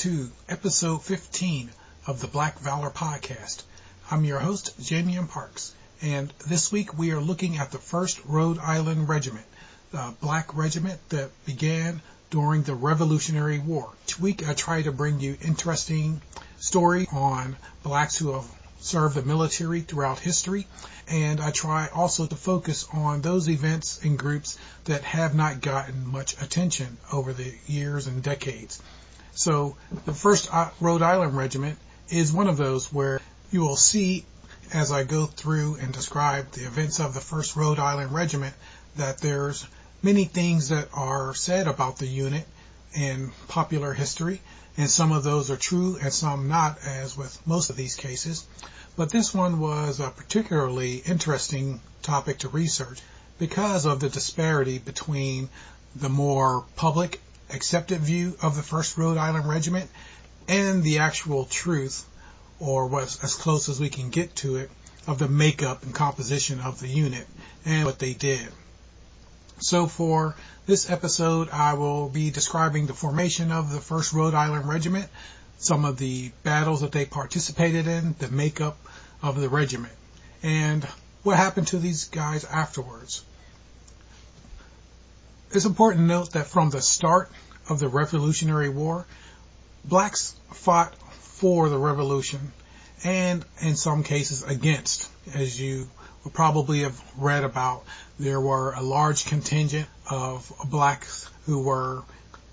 To episode 15 of the Black Valor Podcast. I'm your host, Jamie M. Parks, and this week we are looking at the 1st Rhode Island Regiment, the black regiment that began during the Revolutionary War. Each week I try to bring you interesting story on blacks who have served the military throughout history and I try also to focus on those events and groups that have not gotten much attention over the years and decades. So the first uh, Rhode Island Regiment is one of those where you will see as I go through and describe the events of the first Rhode Island Regiment that there's many things that are said about the unit in popular history and some of those are true and some not as with most of these cases. But this one was a particularly interesting topic to research because of the disparity between the more public accepted view of the 1st Rhode Island Regiment and the actual truth, or what's as close as we can get to it, of the makeup and composition of the unit and what they did. So for this episode, I will be describing the formation of the 1st Rhode Island Regiment, some of the battles that they participated in, the makeup of the regiment, and what happened to these guys afterwards. It's important to note that from the start of the Revolutionary War, blacks fought for the revolution and in some cases against, as you probably have read about. There were a large contingent of blacks who were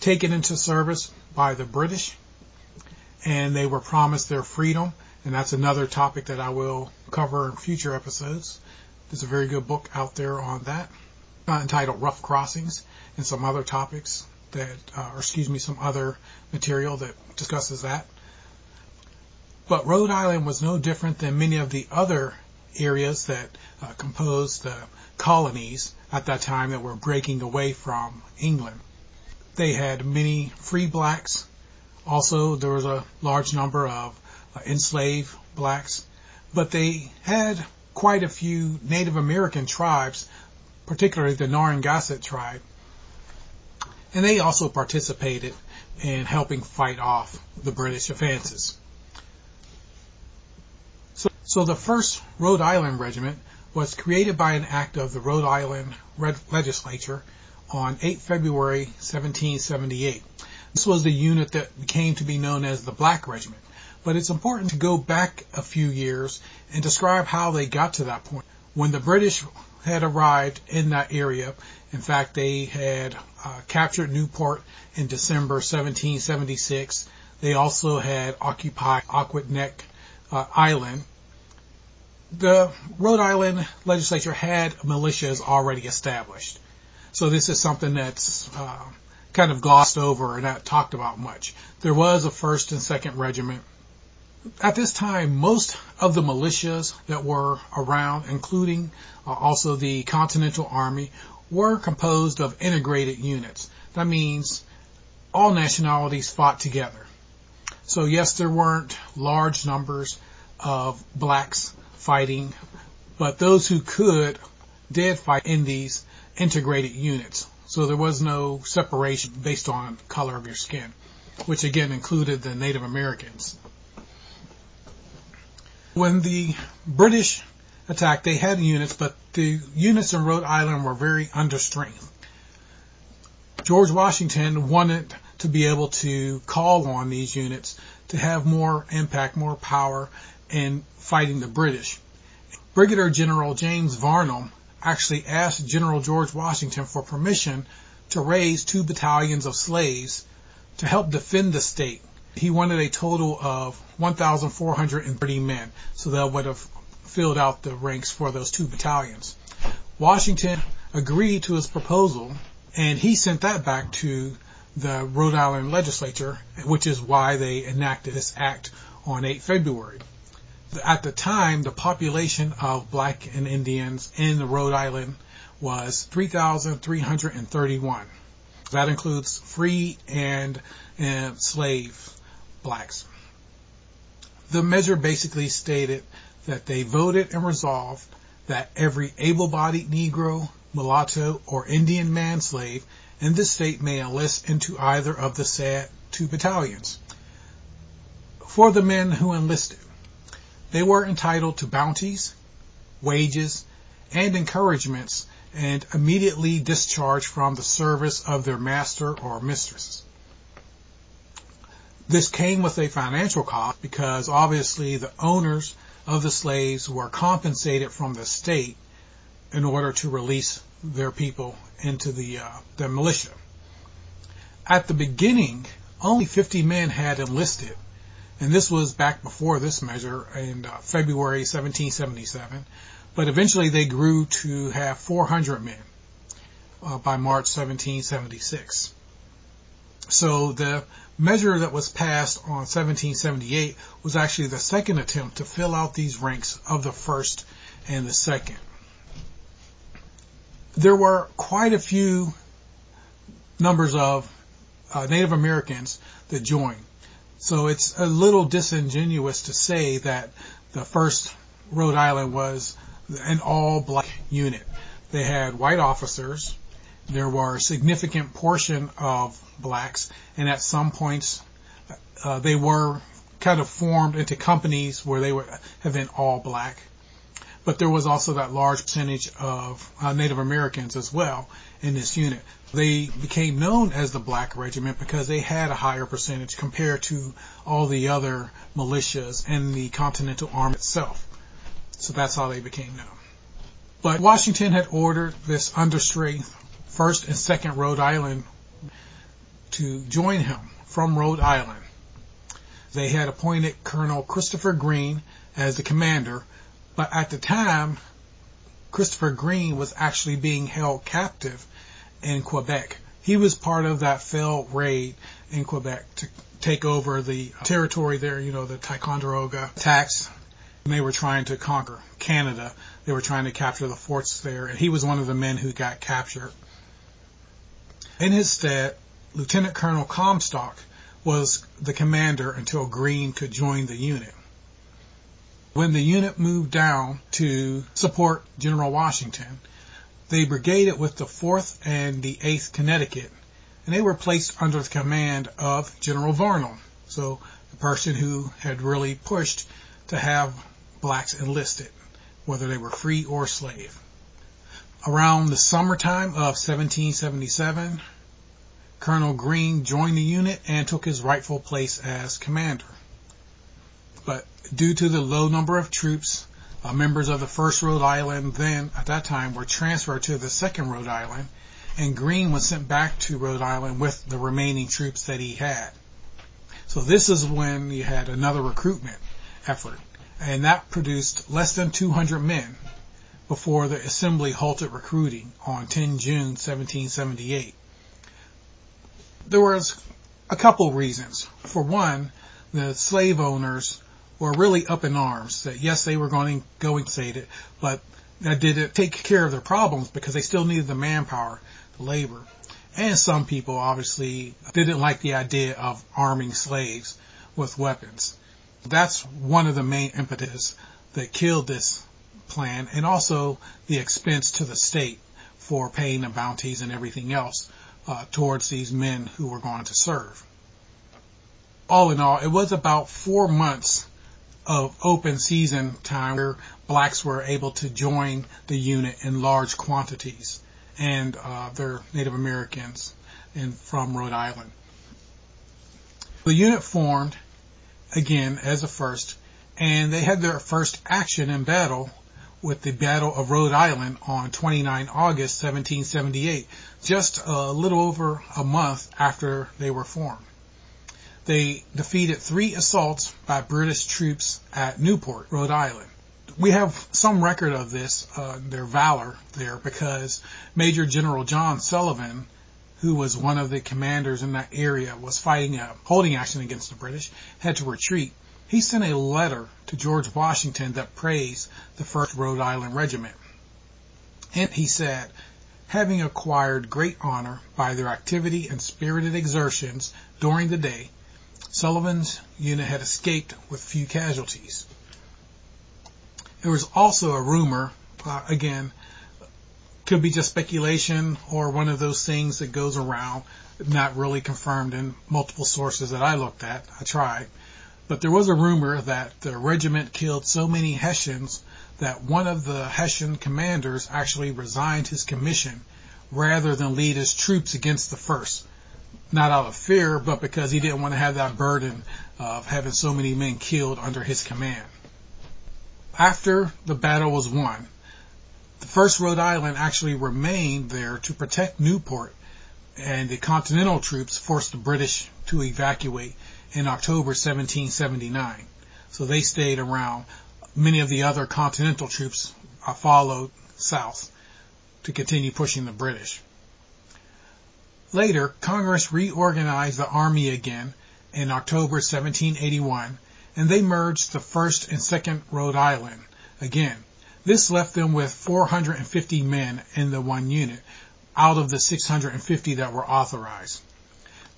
taken into service by the British and they were promised their freedom. And that's another topic that I will cover in future episodes. There's a very good book out there on that uh, entitled Rough Crossings and some other topics that, uh, or excuse me, some other material that discusses that. But Rhode Island was no different than many of the other areas that uh, composed the colonies at that time that were breaking away from England. They had many free blacks also, there was a large number of uh, enslaved blacks, but they had quite a few Native American tribes, particularly the Narragansett tribe, and they also participated in helping fight off the British advances. So, so the first Rhode Island Regiment was created by an act of the Rhode Island Legislature on 8 February 1778. This was the unit that came to be known as the Black Regiment. But it's important to go back a few years and describe how they got to that point. When the British had arrived in that area, in fact, they had uh, captured Newport in December 1776. They also had occupied Aquidneck uh, Island. The Rhode Island legislature had militias already established. So this is something that's uh, kind of glossed over and not talked about much. There was a first and second regiment. At this time, most of the militias that were around, including uh, also the Continental Army, were composed of integrated units. That means all nationalities fought together. So yes, there weren't large numbers of blacks fighting, but those who could did fight in these integrated units. So there was no separation based on color of your skin, which again included the Native Americans. When the British attacked, they had units, but the units in Rhode Island were very under strength. George Washington wanted to be able to call on these units to have more impact, more power in fighting the British. Brigadier General James Varnum actually asked General George Washington for permission to raise two battalions of slaves to help defend the state. He wanted a total of 1,430 men, so that would have filled out the ranks for those two battalions. Washington agreed to his proposal, and he sent that back to the Rhode Island legislature, which is why they enacted this act on 8 February at the time, the population of black and Indians in the Rhode Island was 3,331. That includes free and, and slave blacks. The measure basically stated that they voted and resolved that every able-bodied Negro, mulatto, or Indian man slave in the state may enlist into either of the said to battalions. For the men who enlisted, they were entitled two bounties, wages, and encouragements and immediately discharged from the service of their master or mistress. This came with a financial cost because obviously the owners of the slaves were compensated from the state in order to release their people into the, uh, militia. At the beginning, only 50 men had enlisted, and this was back before this measure in uh, February 1777 but eventually they grew to have 400 men uh, by March 1776. So the measure that was passed on 1778 was actually the second attempt to fill out these ranks of the first and the second. There were quite a few numbers of uh, Native Americans that joined. So it's a little disingenuous to say that the first Rhode Island was an all black unit. They had white officers. There were a significant portion of blacks, and at some points uh, they were kind of formed into companies where they would have been all black. But there was also that large percentage of uh, Native Americans as well in this unit. They became known as the Black Regiment because they had a higher percentage compared to all the other militias and the Continental Army itself. So that's how they became known. But Washington had ordered this understrength, 1st and 2nd Rhode Island, to join him from Rhode Island. They had appointed Colonel Christopher Greene as the commander, but at the time, Christopher Greene was actually being held captive in Quebec. He was part of that failed raid in Quebec to take over the territory there, you know, the Ticonderoga tax they were trying to conquer Canada. They were trying to capture the forts there, and he was one of the men who got captured. In his stead, Lieutenant Colonel Comstock was the commander until Greene could join the unit. When the unit moved down to support General Washington, they brigaded with the 4th and the 8th Connecticut, and they were placed under the command of General Varnum. So the person who had really pushed to have blacks enlisted, whether they were free or slave. Around the summertime of 1777, Colonel Greene joined the unit and took his rightful place as commander. But due to the low number of troops, uh, members of the 1st Rhode Island then, at that time, were transferred to the 2nd Rhode Island, and Greene was sent back to Rhode Island with the remaining troops that he had. So this is when you had another recruitment effort and that produced less than 200 men before the assembly halted recruiting on 10 June 1778. There was a couple reasons. For one, the slave owners were really up in arms that yes, they were going to go instate it, but that didn't take care of their problems because they still needed the manpower, the labor. And some people obviously didn't like the idea of arming slaves with weapons. That's one of the main impetus that killed this plan and also the expense to the state for paying the bounties and everything else uh, towards these men who were going to serve. All in all, it was about four months of open season time where blacks were able to join the unit in large quantities and uh, their Native Americans in, from Rhode Island. The unit formed again as a first, and they had their first action in battle with the Battle of Rhode Island on 29 August 1778, just a little over a month after they were formed. They defeated three assaults by British troops at Newport, Rhode Island. We have some record of this, uh, their valor there, because Major General John Sullivan who was one of the commanders in that area, was fighting a holding action against the British, had to retreat. He sent a letter to George Washington that praised the 1st Rhode Island Regiment. And he said, having acquired great honor by their activity and spirited exertions during the day, Sullivan's unit had escaped with few casualties. There was also a rumor, uh, again, Could be just speculation or one of those things that goes around, not really confirmed in multiple sources that I looked at. I tried. But there was a rumor that the regiment killed so many Hessians that one of the Hessian commanders actually resigned his commission rather than lead his troops against the first. Not out of fear, but because he didn't want to have that burden of having so many men killed under his command. After the battle was won, the 1st Rhode Island actually remained there to protect Newport, and the Continental troops forced the British to evacuate in October 1779. So they stayed around. Many of the other Continental troops uh, followed south to continue pushing the British. Later, Congress reorganized the Army again in October 1781, and they merged the 1st and 2nd Rhode Island again. This left them with 450 men in the one unit out of the 650 that were authorized.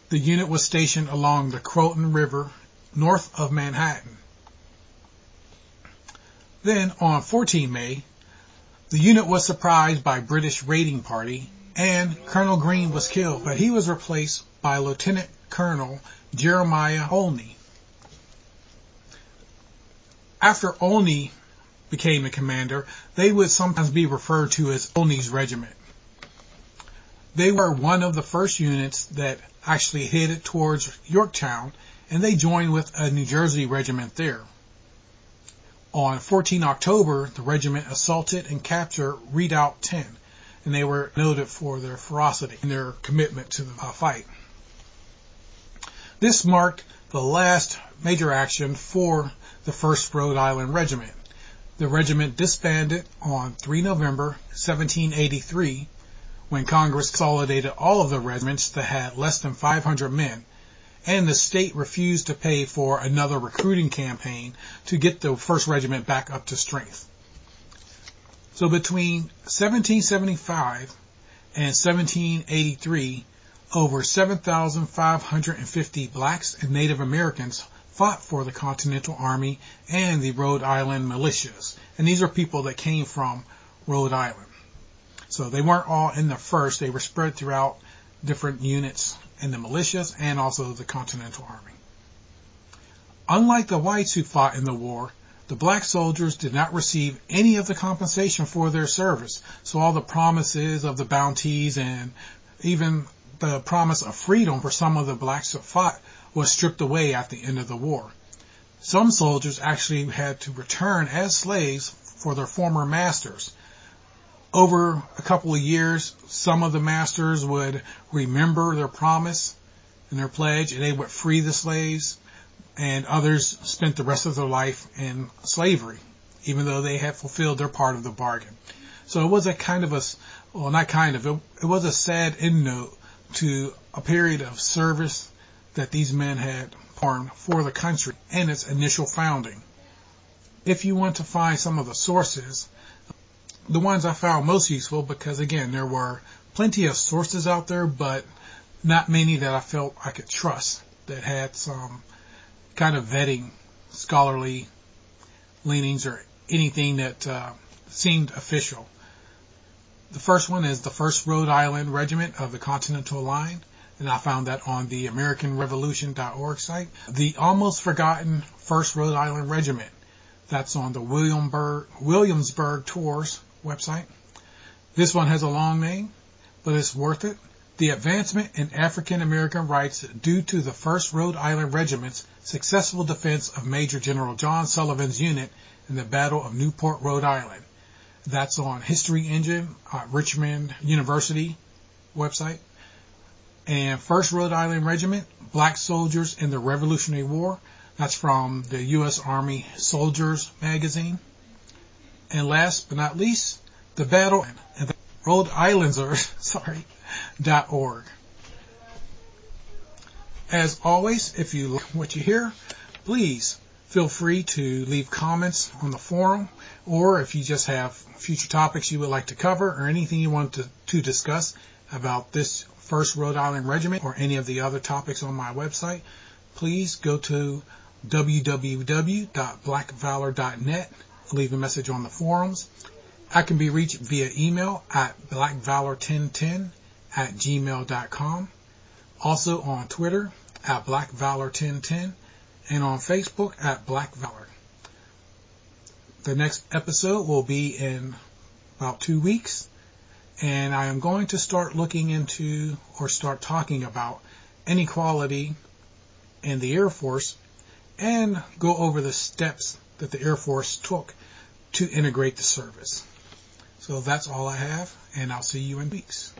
The unit was stationed along the Croton River north of Manhattan. Then on 14 May, the unit was surprised by British raiding party and Colonel Greene was killed, but he was replaced by Lieutenant Colonel Jeremiah Olney. After Olney became a commander, they would sometimes be referred to as Olney's Regiment. They were one of the first units that actually headed towards Yorktown and they joined with a New Jersey regiment there. On 14 October, the regiment assaulted and captured Redoubt 10 and they were noted for their ferocity and their commitment to the uh, fight. This marked the last major action for the 1st Rhode Island Regiment. The regiment disbanded on 3 November 1783 when Congress consolidated all of the regiments that had less than 500 men and the state refused to pay for another recruiting campaign to get the 1st Regiment back up to strength. So between 1775 and 1783, over 7,550 blacks and Native Americans fought for the Continental Army and the Rhode Island militias. And these are people that came from Rhode Island. So they weren't all in the first, they were spread throughout different units in the militias and also the Continental Army. Unlike the whites who fought in the war, the black soldiers did not receive any of the compensation for their service. So all the promises of the bounties and even the promise of freedom for some of the blacks who fought was stripped away at the end of the war. Some soldiers actually had to return as slaves for their former masters. Over a couple of years, some of the masters would remember their promise and their pledge and they would free the slaves and others spent the rest of their life in slavery, even though they had fulfilled their part of the bargain. So it was a kind of a, well, not kind of, it, it was a sad end note to a period of service that these men had performed for the country and its initial founding. If you want to find some of the sources, the ones I found most useful, because again, there were plenty of sources out there, but not many that I felt I could trust that had some kind of vetting scholarly leanings or anything that uh, seemed official. The first one is the 1st Rhode Island Regiment of the Continental Line, and I found that on the AmericanRevolution.org site. The almost forgotten 1st Rhode Island Regiment, that's on the Williamsburg, Williamsburg Tours website. This one has a long name, but it's worth it the advancement in African American rights due to the 1st Rhode Island Regiment's successful defense of Major General John Sullivan's unit in the Battle of Newport, Rhode Island. That's on History Engine, uh, Richmond University website. And 1st Rhode Island Regiment, Black Soldiers in the Revolutionary War. That's from the U.S. Army Soldiers magazine. And last but not least, the battle and the Rhode Islanders, sorry, dot org. As always, if you like what you hear, please feel free to leave comments on the forum, or if you just have future topics you would like to cover or anything you want to, to discuss about this first Rhode Island Regiment or any of the other topics on my website, please go to www.blackvalor.net, leave a message on the forums, I can be reached via email at blackvalor1010 at gmail.com. Also on Twitter at blackvalor1010 and on Facebook at blackvalor. The next episode will be in about two weeks and I am going to start looking into or start talking about inequality in the Air Force and go over the steps that the Air Force took to integrate the service. So that's all I have, and I'll see you in weeks.